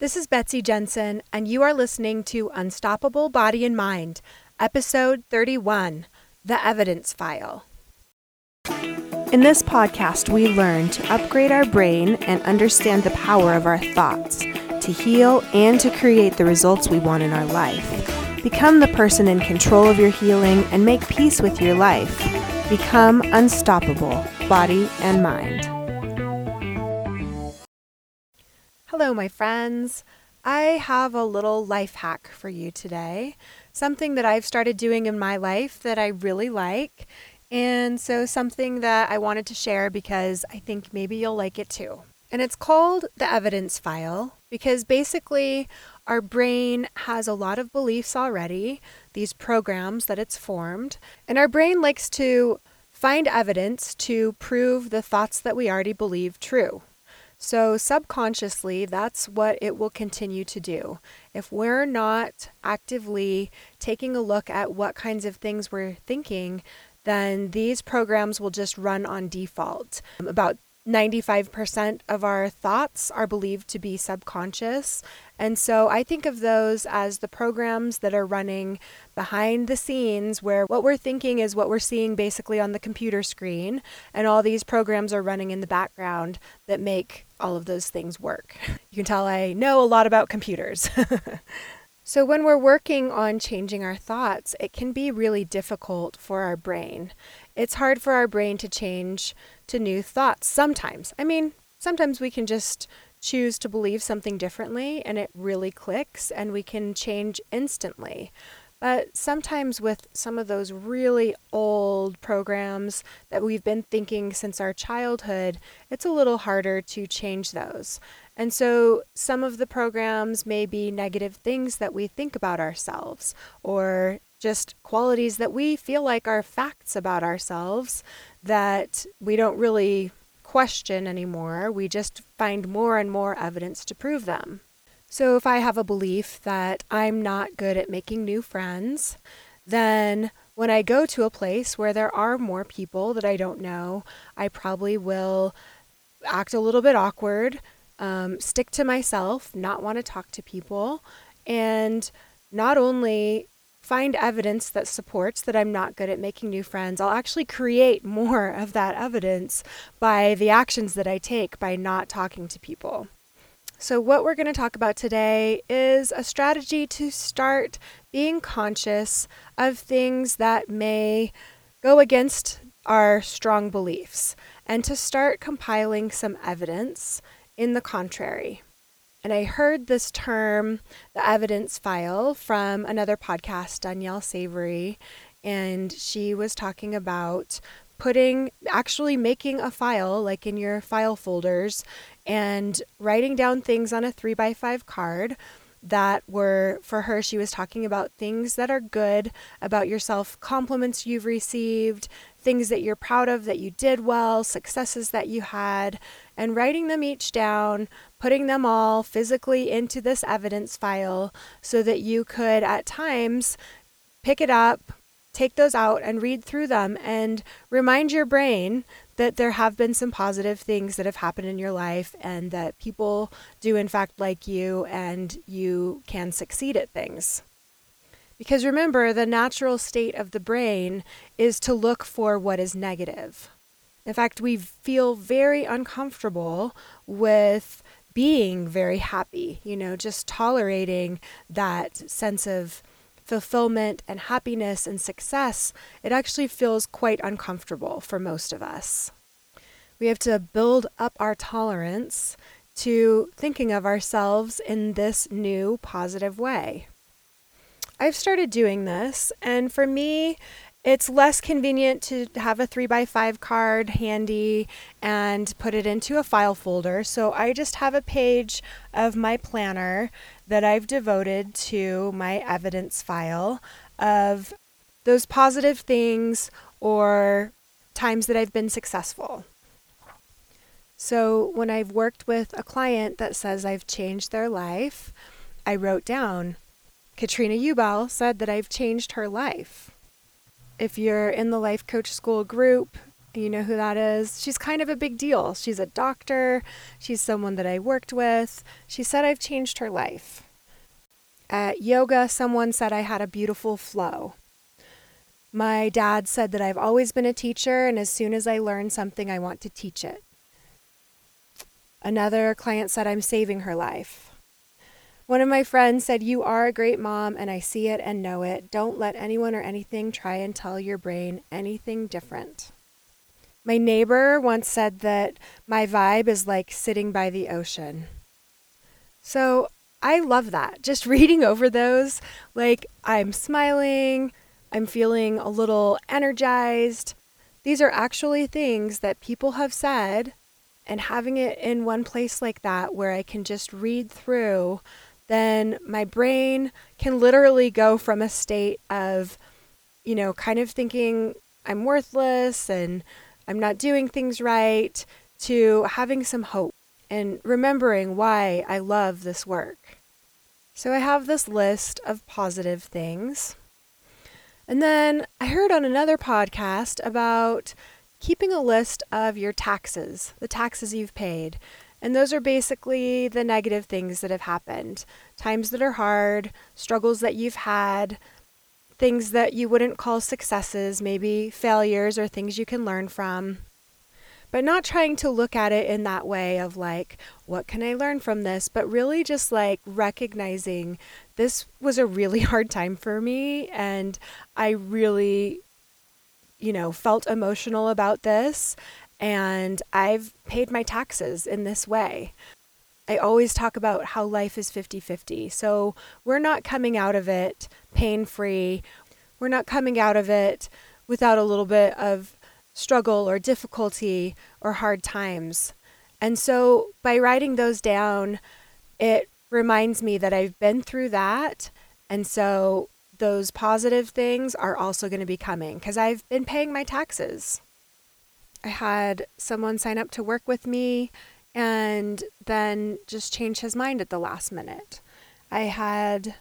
This is Betsy Jensen, and you are listening to Unstoppable Body and Mind, Episode 31 The Evidence File. In this podcast, we learn to upgrade our brain and understand the power of our thoughts to heal and to create the results we want in our life. Become the person in control of your healing and make peace with your life. Become unstoppable, body and mind. Hello, my friends. I have a little life hack for you today. Something that I've started doing in my life that I really like. And so, something that I wanted to share because I think maybe you'll like it too. And it's called the evidence file because basically our brain has a lot of beliefs already, these programs that it's formed. And our brain likes to find evidence to prove the thoughts that we already believe true. So, subconsciously, that's what it will continue to do. If we're not actively taking a look at what kinds of things we're thinking, then these programs will just run on default. Um, about 95% of our thoughts are believed to be subconscious. And so I think of those as the programs that are running behind the scenes, where what we're thinking is what we're seeing basically on the computer screen. And all these programs are running in the background that make all of those things work. You can tell I know a lot about computers. So, when we're working on changing our thoughts, it can be really difficult for our brain. It's hard for our brain to change to new thoughts sometimes. I mean, sometimes we can just choose to believe something differently and it really clicks and we can change instantly. But sometimes, with some of those really old programs that we've been thinking since our childhood, it's a little harder to change those. And so, some of the programs may be negative things that we think about ourselves, or just qualities that we feel like are facts about ourselves that we don't really question anymore. We just find more and more evidence to prove them. So if I have a belief that I'm not good at making new friends, then when I go to a place where there are more people that I don't know, I probably will act a little bit awkward, um, stick to myself, not want to talk to people, and not only find evidence that supports that I'm not good at making new friends, I'll actually create more of that evidence by the actions that I take by not talking to people. So, what we're going to talk about today is a strategy to start being conscious of things that may go against our strong beliefs and to start compiling some evidence in the contrary. And I heard this term, the evidence file, from another podcast, Danielle Savory, and she was talking about putting actually making a file like in your file folders and writing down things on a three by five card that were for her she was talking about things that are good about yourself compliments you've received things that you're proud of that you did well successes that you had and writing them each down putting them all physically into this evidence file so that you could at times pick it up take those out and read through them and remind your brain that there have been some positive things that have happened in your life and that people do, in fact, like you and you can succeed at things. Because remember, the natural state of the brain is to look for what is negative. In fact, we feel very uncomfortable with being very happy, you know, just tolerating that sense of fulfillment and happiness and success, it actually feels quite uncomfortable for most of us. We have to build up our tolerance to thinking of ourselves in this new positive way. I've started doing this, and for me, it's less convenient to have a 3x5 card handy and put it into a file folder. So I just have a page of my planner that I've devoted to my evidence file of those positive things or times that I've been successful. So when I've worked with a client that says I've changed their life, I wrote down Katrina Ubell said that I've changed her life if you're in the Life Coach School group, You know who that is? She's kind of a big deal. She's a doctor, she's someone that I worked with. She said I've changed her life. At yoga, someone said I had a beautiful flow. My dad said that I've always been a teacher, and as soon as I learn something, I want to teach it. Another client said I'm saving her life. One of my friends said, You are a great mom, and I see it and know it. Don't let anyone or anything try and tell your brain anything different. My neighbor once said that my vibe is like sitting by the ocean. So I love that. Just reading over those, like I'm smiling, I'm feeling a little energized. These are actually things that people have said, and having it in one place like that where I can just read through, then my brain can literally go from a state of, you know, kind of thinking I'm worthless and I'm not doing things right, to having some hope and remembering why I love this work. So I have this list of positive things. And then I heard on another podcast about keeping a list of your taxes, the taxes you've paid. And those are basically the negative things that have happened times that are hard, struggles that you've had, things that you wouldn't call successes, maybe failures or things you can learn from. But not trying to look at it in that way of like, what can I learn from this? But really just like recognizing this was a really hard time for me. And I really, you know, felt emotional about this. And I've paid my taxes in this way. I always talk about how life is 50 50. So we're not coming out of it pain free. We're not coming out of it without a little bit of struggle or difficulty or hard times. And so by writing those down, it reminds me that I've been through that. And so those positive things are also going to be coming because I've been paying my taxes. I had someone sign up to work with me and then just change his mind at the last minute. I had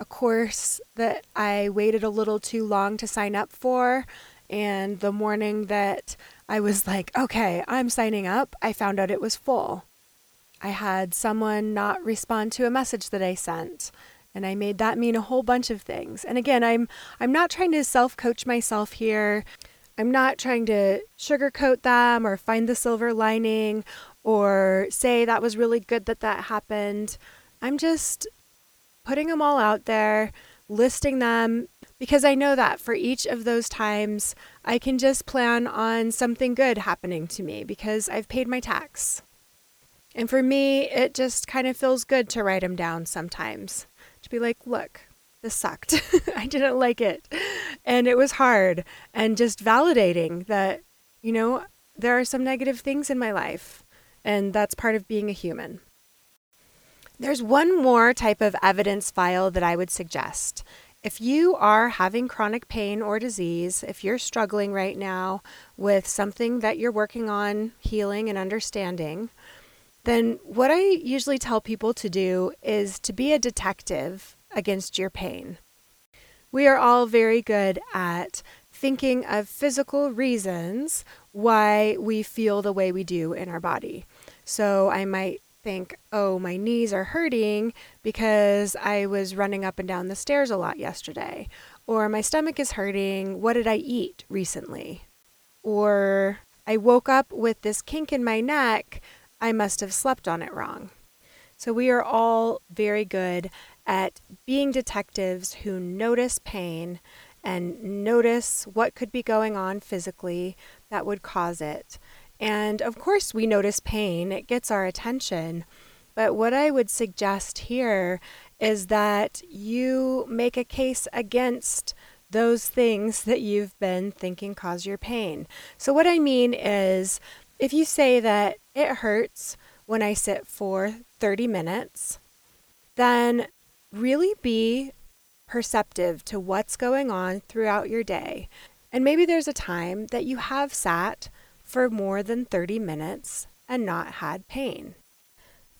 a course that I waited a little too long to sign up for. And the morning that I was like, okay, I'm signing up, I found out it was full. I had someone not respond to a message that I sent. And I made that mean a whole bunch of things. And again, I'm I'm not trying to self-coach myself here. I'm not trying to sugarcoat them or find the silver lining or say that was really good that that happened. I'm just putting them all out there, listing them, because I know that for each of those times, I can just plan on something good happening to me because I've paid my tax. And for me, it just kind of feels good to write them down sometimes. To be like, look, this sucked. I didn't like it. And it was hard. And just validating that, you know, there are some negative things in my life. And that's part of being a human. There's one more type of evidence file that I would suggest. If you are having chronic pain or disease, if you're struggling right now with something that you're working on healing and understanding, then what I usually tell people to do is to be a detective against your pain. We are all very good at thinking of physical reasons why we feel the way we do in our body. So I might think, oh, my knees are hurting because I was running up and down the stairs a lot yesterday. Or my stomach is hurting. What did I eat recently? Or I woke up with this kink in my neck. I must have slept on it wrong. So we are all very good at being detectives who notice pain and notice what could be going on physically that would cause it. And of course, we notice pain, it gets our attention. But what I would suggest here is that you make a case against those things that you've been thinking cause your pain. So, what I mean is, if you say that it hurts when I sit for 30 minutes, then really be perceptive to what's going on throughout your day. And maybe there's a time that you have sat for more than 30 minutes and not had pain.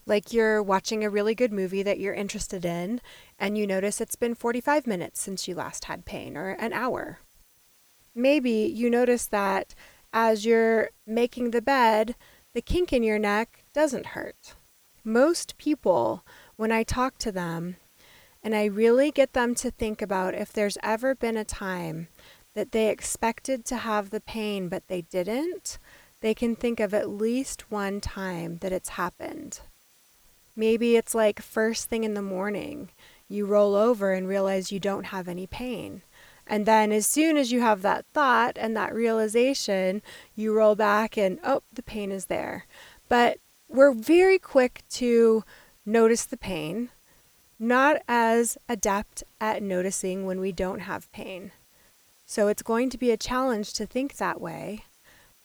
Like you're watching a really good movie that you're interested in, and you notice it's been 45 minutes since you last had pain, or an hour. Maybe you notice that as you're making the bed, the kink in your neck doesn't hurt. Most people, when I talk to them, and I really get them to think about if there's ever been a time that they expected to have the pain but they didn't, they can think of at least one time that it's happened. Maybe it's like first thing in the morning, you roll over and realize you don't have any pain. And then, as soon as you have that thought and that realization, you roll back and, oh, the pain is there. But we're very quick to notice the pain, not as adept at noticing when we don't have pain. So it's going to be a challenge to think that way.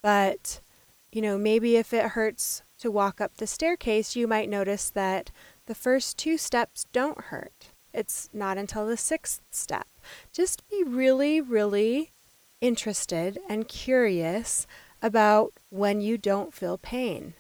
But, you know, maybe if it hurts to walk up the staircase, you might notice that the first two steps don't hurt. It's not until the sixth step. Just be really, really interested and curious about when you don't feel pain.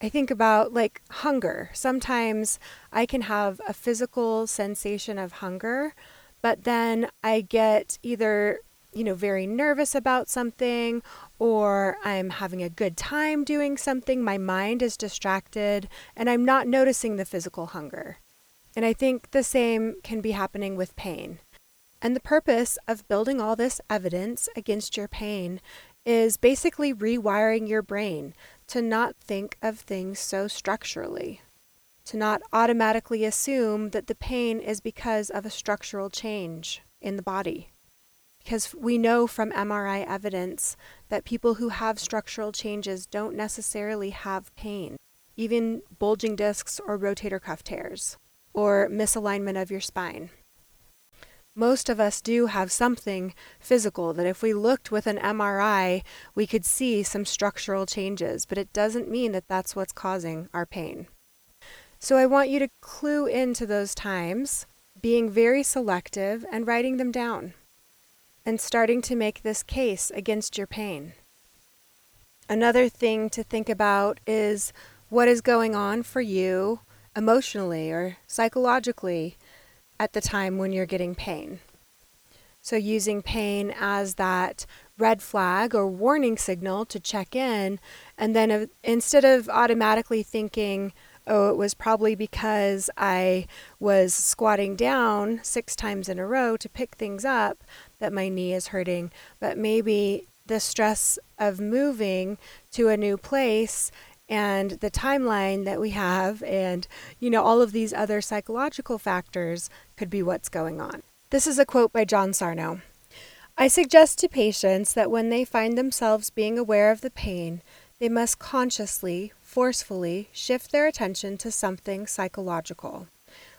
I think about like hunger. Sometimes I can have a physical sensation of hunger, but then I get either, you know, very nervous about something or I'm having a good time doing something. My mind is distracted and I'm not noticing the physical hunger. And I think the same can be happening with pain. And the purpose of building all this evidence against your pain is basically rewiring your brain to not think of things so structurally, to not automatically assume that the pain is because of a structural change in the body. Because we know from MRI evidence that people who have structural changes don't necessarily have pain, even bulging discs or rotator cuff tears or misalignment of your spine. Most of us do have something physical that if we looked with an MRI, we could see some structural changes, but it doesn't mean that that's what's causing our pain. So I want you to clue into those times, being very selective and writing them down, and starting to make this case against your pain. Another thing to think about is what is going on for you emotionally or psychologically at the time when you're getting pain. So, using pain as that red flag or warning signal to check in, and then uh, instead of automatically thinking, oh, it was probably because I was squatting down six times in a row to pick things up that my knee is hurting, but maybe the stress of moving to a new place and the timeline that we have and you know all of these other psychological factors could be what's going on. This is a quote by John Sarno. I suggest to patients that when they find themselves being aware of the pain, they must consciously, forcefully shift their attention to something psychological,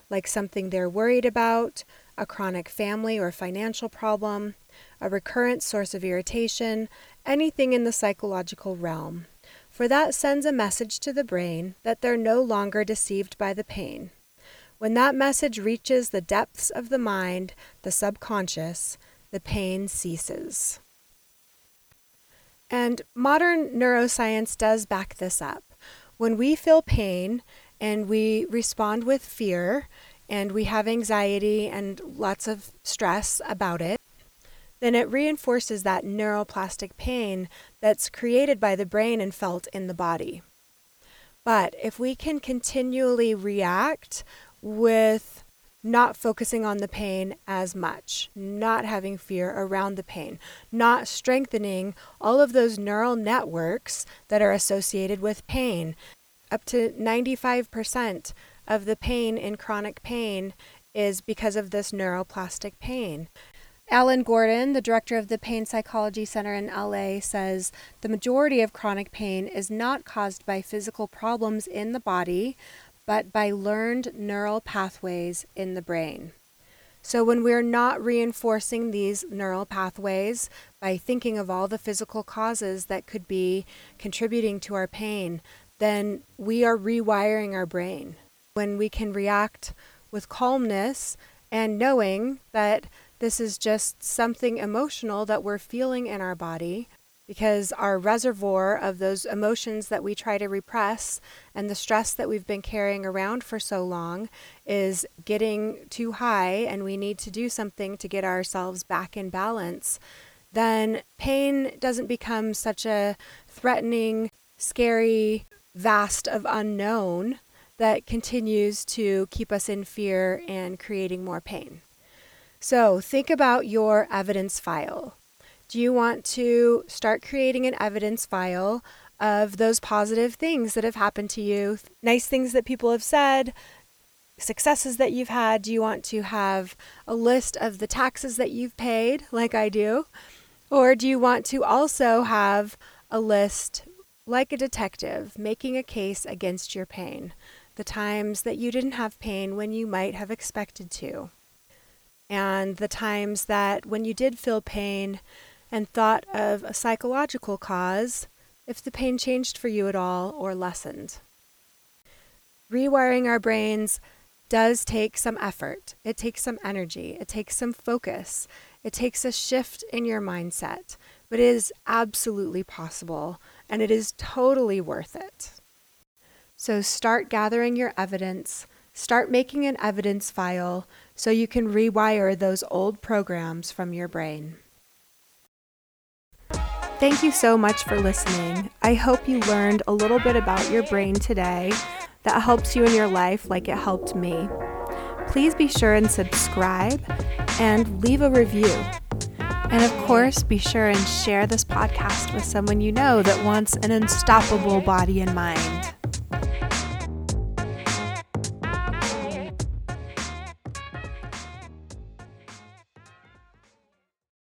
like something they're worried about, a chronic family or financial problem, a recurrent source of irritation, anything in the psychological realm for that sends a message to the brain that they're no longer deceived by the pain. When that message reaches the depths of the mind, the subconscious, the pain ceases. And modern neuroscience does back this up. When we feel pain and we respond with fear and we have anxiety and lots of stress about it, then it reinforces that neuroplastic pain that's created by the brain and felt in the body. But if we can continually react with not focusing on the pain as much, not having fear around the pain, not strengthening all of those neural networks that are associated with pain. Up to 95% of the pain in chronic pain is because of this neuroplastic pain. Alan Gordon, the director of the Pain Psychology Center in LA, says the majority of chronic pain is not caused by physical problems in the body, but by learned neural pathways in the brain. So, when we're not reinforcing these neural pathways by thinking of all the physical causes that could be contributing to our pain, then we are rewiring our brain. When we can react with calmness and knowing that this is just something emotional that we're feeling in our body because our reservoir of those emotions that we try to repress and the stress that we've been carrying around for so long is getting too high and we need to do something to get ourselves back in balance then pain doesn't become such a threatening, scary, vast of unknown that continues to keep us in fear and creating more pain. So think about your evidence file. Do you want to start creating an evidence file of those positive things that have happened to you, nice things that people have said, successes that you've had? Do you want to have a list of the taxes that you've paid, like I do? Or do you want to also have a list, like a detective, making a case against your pain? The times that you didn't have pain when you might have expected to. And the times that when you did feel pain and thought of a psychological cause, if the pain changed for you at all or lessened. Rewiring our brains does take some effort. It takes some energy. It takes some focus. It takes a shift in your mindset, but it is absolutely possible and it is totally worth it. So start gathering your evidence, start making an evidence file so you can rewire those old programs from your brain. Thank you so much for listening. I hope you learned a little bit about your brain today that helps you in your life like it helped me. Please be sure and subscribe and leave a review. And of course, be sure and share this podcast with someone you know that wants an unstoppable body and mind.